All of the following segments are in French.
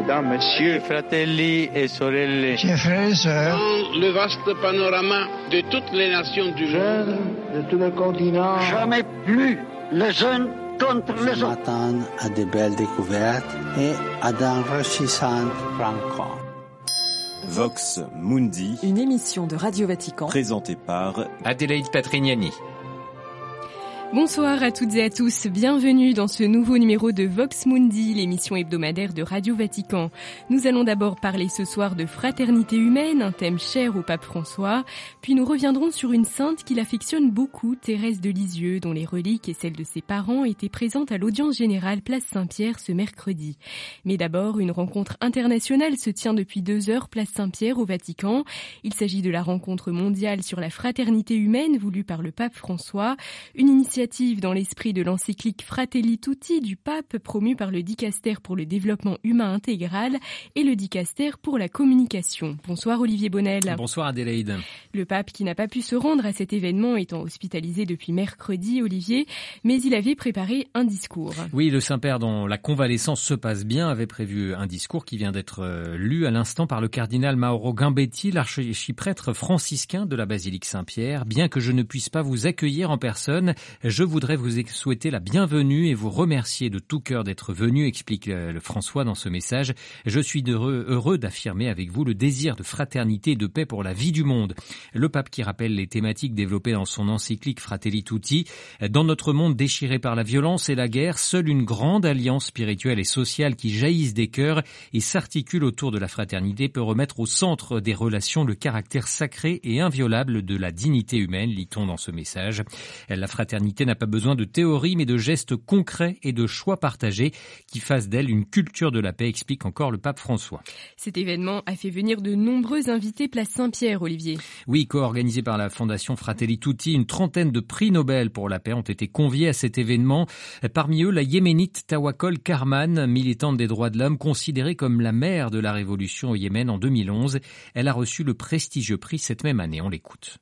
Mesdames, Messieurs, fratelli et sorelle, chers frères et sœurs, dans le vaste panorama de toutes les nations du monde, de tous les continents, jamais plus les uns contre les autres. M'attendre à de belles découvertes et à d'enrichissantes rencontres. Vox Mundi, une émission de Radio Vatican présentée par Adélaïde Patrignani. Bonsoir à toutes et à tous, bienvenue dans ce nouveau numéro de Vox Mundi, l'émission hebdomadaire de Radio Vatican. Nous allons d'abord parler ce soir de fraternité humaine, un thème cher au pape François, puis nous reviendrons sur une sainte qu'il affectionne beaucoup, Thérèse de Lisieux, dont les reliques et celles de ses parents étaient présentes à l'audience générale Place Saint-Pierre ce mercredi. Mais d'abord, une rencontre internationale se tient depuis deux heures Place Saint-Pierre au Vatican. Il s'agit de la rencontre mondiale sur la fraternité humaine voulue par le pape François, une initiative dans l'esprit de l'encyclique Fratelli Tutti du pape promu par le Dicaster pour le développement humain intégral et le Dicaster pour la communication. Bonsoir Olivier Bonnel. Bonsoir Adélaïde. Le pape qui n'a pas pu se rendre à cet événement étant hospitalisé depuis mercredi, Olivier, mais il avait préparé un discours. Oui, le Saint-Père dont la convalescence se passe bien avait prévu un discours qui vient d'être lu à l'instant par le cardinal Mauro Gambetti, l'archiprêtre franciscain de la basilique Saint-Pierre. Bien que je ne puisse pas vous accueillir en personne, je voudrais vous souhaiter la bienvenue et vous remercier de tout cœur d'être venu, explique le François dans ce message. Je suis heureux, heureux d'affirmer avec vous le désir de fraternité et de paix pour la vie du monde. Le pape qui rappelle les thématiques développées dans son encyclique Fratelli Tutti. Dans notre monde déchiré par la violence et la guerre, seule une grande alliance spirituelle et sociale qui jaillisse des cœurs et s'articule autour de la fraternité peut remettre au centre des relations le caractère sacré et inviolable de la dignité humaine, lit-on dans ce message. La fraternité n'a pas besoin de théorie, mais de gestes concrets et de choix partagés qui fassent d'elle une culture de la paix, explique encore le pape François. Cet événement a fait venir de nombreux invités place Saint-Pierre, Olivier. Oui, co-organisé par la Fondation Fratelli Tutti, une trentaine de prix Nobel pour la paix ont été conviés à cet événement. Parmi eux, la yéménite Tawakol Karman, militante des droits de l'homme, considérée comme la mère de la révolution au Yémen en 2011. Elle a reçu le prestigieux prix cette même année. On l'écoute.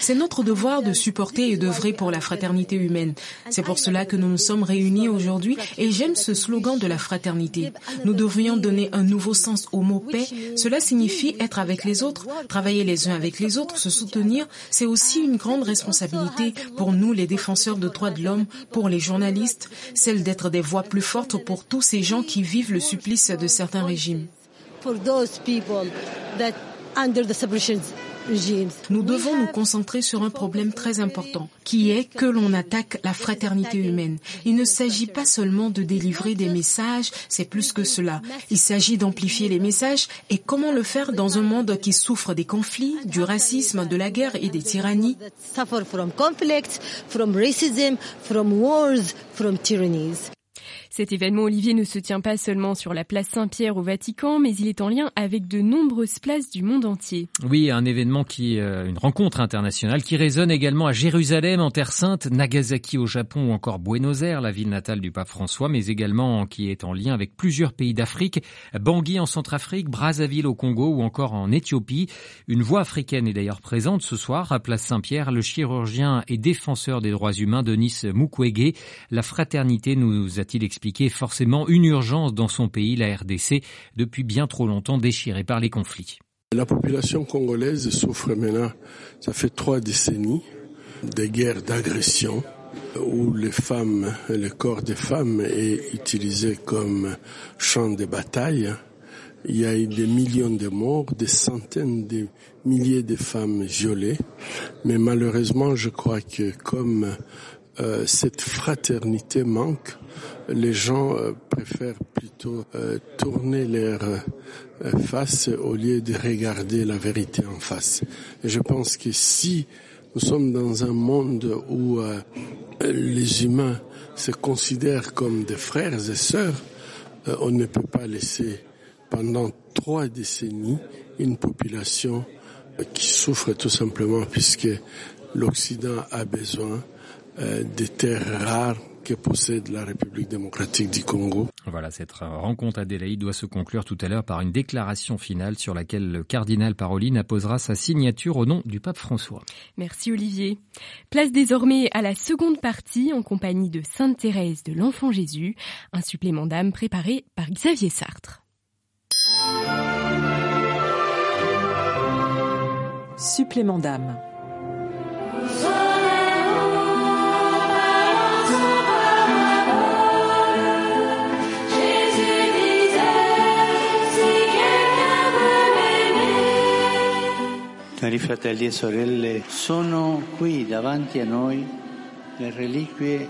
C'est notre devoir de supporter et d'œuvrer pour la fraternité humaine. C'est pour cela que nous nous sommes réunis aujourd'hui et j'aime ce slogan de la fraternité. Nous devrions donner un nouveau sens au mot paix. Cela signifie être avec les autres, travailler les uns avec les autres, se soutenir. C'est aussi une grande responsabilité pour nous, les défenseurs de droits de l'homme, pour les journalistes, celle d'être des voix plus fortes pour tous ces gens qui vivent le supplice de certains régimes. Nous devons nous concentrer sur un problème très important, qui est que l'on attaque la fraternité humaine. Il ne s'agit pas seulement de délivrer des messages, c'est plus que cela. Il s'agit d'amplifier les messages et comment le faire dans un monde qui souffre des conflits, du racisme, de la guerre et des tyrannies. Cet événement, Olivier, ne se tient pas seulement sur la place Saint-Pierre au Vatican, mais il est en lien avec de nombreuses places du monde entier. Oui, un événement qui, euh, une rencontre internationale qui résonne également à Jérusalem, en Terre Sainte, Nagasaki au Japon ou encore Buenos Aires, la ville natale du pape François, mais également qui est en lien avec plusieurs pays d'Afrique, Bangui en Centrafrique, Brazzaville au Congo ou encore en Éthiopie. Une voix africaine est d'ailleurs présente ce soir à Place Saint-Pierre, le chirurgien et défenseur des droits humains Denis Mukwege. La fraternité, nous a-t-il expliqué, forcément une urgence dans son pays, la RDC, depuis bien trop longtemps déchirée par les conflits. La population congolaise souffre maintenant, ça fait trois décennies, des guerres d'agression où les femmes, le corps des femmes est utilisé comme champ de bataille. Il y a eu des millions de morts, des centaines de milliers de femmes violées. Mais malheureusement, je crois que comme euh, cette fraternité manque, les gens euh, préfèrent plutôt euh, tourner leur face au lieu de regarder la vérité en face. Je pense que si nous sommes dans un monde où les humains se considèrent comme des frères et sœurs, on ne peut pas laisser pendant trois décennies une population qui souffre tout simplement puisque l'Occident a besoin des terres rares que possède la République démocratique du Congo. Voilà, cette rencontre Adélaïde doit se conclure tout à l'heure par une déclaration finale sur laquelle le cardinal Parolin apposera sa signature au nom du pape François. Merci Olivier. Place désormais à la seconde partie en compagnie de Sainte Thérèse de l'Enfant Jésus, un supplément d'âme préparé par Xavier Sartre. Supplément d'âme. Fratelli e sorelle, sono qui davanti a noi le reliquie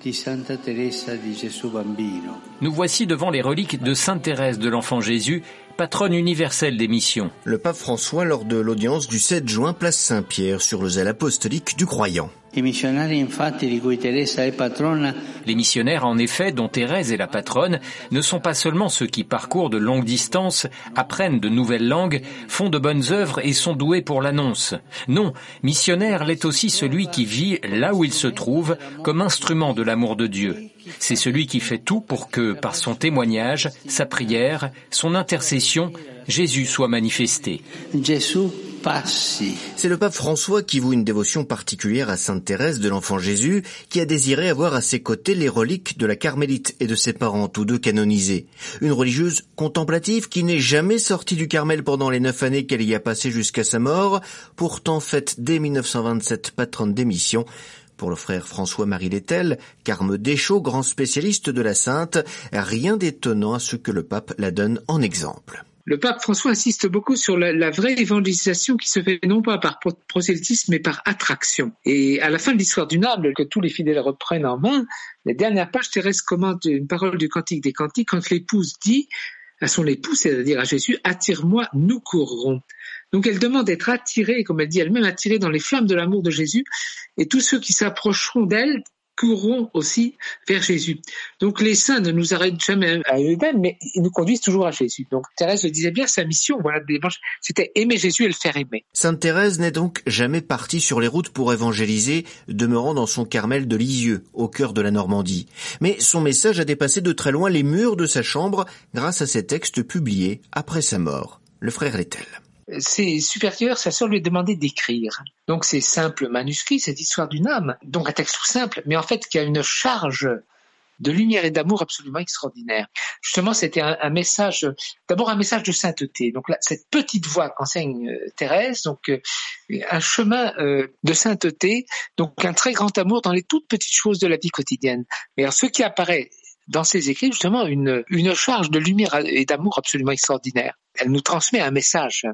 di Santa Teresa di Gesù Bambino. Nous voici devant les reliques de Sainte Thérèse de l'Enfant Jésus, patronne universelle des missions. Le pape François lors de l'audience du 7 juin place Saint-Pierre sur le zèle apostolique du croyant. Les missionnaires, en effet, dont Thérèse est la patronne, ne sont pas seulement ceux qui parcourent de longues distances, apprennent de nouvelles langues, font de bonnes œuvres et sont doués pour l'annonce. Non, missionnaire l'est aussi celui qui vit là où il se trouve comme instrument de l'amour de Dieu. C'est celui qui fait tout pour que, par son témoignage, sa prière, son intercession, Jésus soit manifesté. C'est le pape François qui voue une dévotion particulière à Sainte Thérèse de l'Enfant Jésus, qui a désiré avoir à ses côtés les reliques de la Carmélite et de ses parents, tous deux canonisés. Une religieuse contemplative qui n'est jamais sortie du Carmel pendant les neuf années qu'elle y a passées jusqu'à sa mort, pourtant faite dès 1927 patronne d'émission. Pour le frère François-Marie Lettel, Carme Deschaux, grand spécialiste de la sainte, rien d'étonnant à ce que le pape la donne en exemple. Le pape François insiste beaucoup sur la, la, vraie évangélisation qui se fait non pas par prosélytisme mais par attraction. Et à la fin de l'histoire du Nable, que tous les fidèles reprennent en main, les dernières pages, Thérèse commente une parole du Cantique des Cantiques quand l'épouse dit à son époux, c'est-à-dire à Jésus, attire-moi, nous courrons. Donc elle demande d'être attirée, comme elle dit elle-même, attirée dans les flammes de l'amour de Jésus, et tous ceux qui s'approcheront d'elle courront aussi vers Jésus. Donc les saints ne nous arrêtent jamais à eux-mêmes, mais ils nous conduisent toujours à Jésus. Donc Thérèse le disait bien, sa mission, voilà, c'était aimer Jésus et le faire aimer. Sainte Thérèse n'est donc jamais partie sur les routes pour évangéliser, demeurant dans son Carmel de Lisieux, au cœur de la Normandie. Mais son message a dépassé de très loin les murs de sa chambre grâce à ses textes publiés après sa mort. Le frère Lettel ses supérieurs, sa sœur lui a demandé d'écrire. Donc ces simples manuscrits, cette histoire d'une âme, donc un texte tout simple, mais en fait qui a une charge de lumière et d'amour absolument extraordinaire. Justement, c'était un, message, d'abord un message de sainteté. Donc là, cette petite voix qu'enseigne euh, Thérèse, donc euh, un chemin euh, de sainteté, donc un très grand amour dans les toutes petites choses de la vie quotidienne. Mais alors, ce qui apparaît dans ses écrits, justement, une, une charge de lumière et d'amour absolument extraordinaire. Elle nous transmet un message,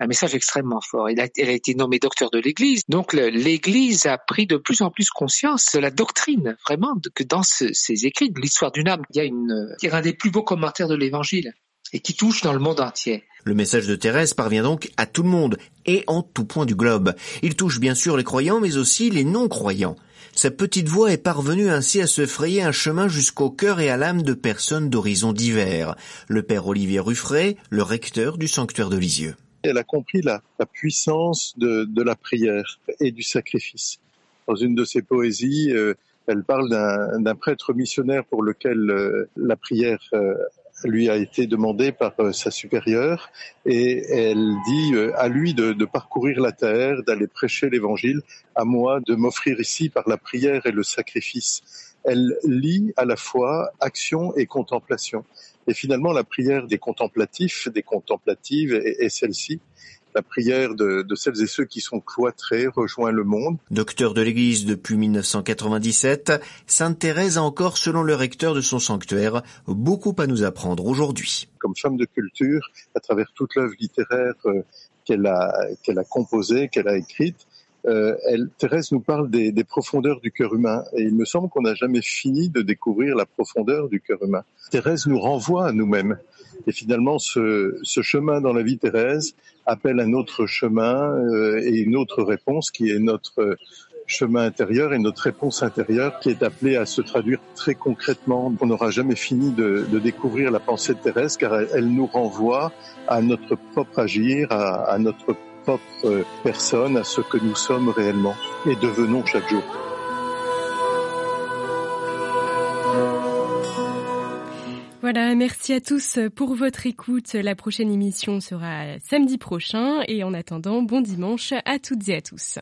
un message extrêmement fort. Elle a, été nommée docteur de l'Église, donc l'Église a pris de plus en plus conscience de la doctrine, vraiment, que dans ses écrits, l'histoire d'une âme, il y a il y a un des plus beaux commentaires de l'Évangile et qui touche dans le monde entier. Le message de Thérèse parvient donc à tout le monde et en tout point du globe. Il touche bien sûr les croyants, mais aussi les non-croyants. Sa petite voix est parvenue ainsi à se frayer un chemin jusqu'au cœur et à l'âme de personnes d'horizons divers. Le père Olivier Ruffray, le recteur du sanctuaire de Lisieux. Elle a compris la, puissance de, de, la prière et du sacrifice. Dans une de ses poésies, euh, elle parle d'un prêtre missionnaire pour lequel euh, la prière euh, lui a été demandé par euh, sa supérieure et elle dit euh, à lui de, de parcourir la terre, d'aller prêcher l'évangile, à moi de m'offrir ici par la prière et le sacrifice. Elle lie à la fois action et contemplation. Et finalement, la prière des contemplatifs, des contemplatives est celle-ci la prière de, de, celles et ceux qui sont cloîtrés rejoint le monde. Docteur de l'Église depuis 1997, Sainte Thérèse a encore, selon le recteur de son sanctuaire, beaucoup à nous apprendre aujourd'hui. Comme femme de culture, à travers toute l'œuvre littéraire euh, qu'elle a, qu'elle a composée, qu'elle a écrite, euh, elle, Thérèse nous parle des, des profondeurs du cœur humain et il me semble qu'on n'a jamais fini de découvrir la profondeur du cœur humain. Thérèse nous renvoie à nous-mêmes et finalement ce, ce, chemin dans la vie Thérèse appelle un autre chemin euh, et une autre réponse qui est notre chemin intérieur et notre réponse intérieure qui est appelée à se traduire très concrètement. On n'aura jamais fini de, de, découvrir la pensée de Thérèse car elle, nous renvoie à notre propre agir, à, à notre propre personne, à ce que nous sommes réellement et devenons chaque jour. Voilà, merci à tous pour votre écoute. La prochaine émission sera samedi prochain et en attendant, bon dimanche à toutes et à tous.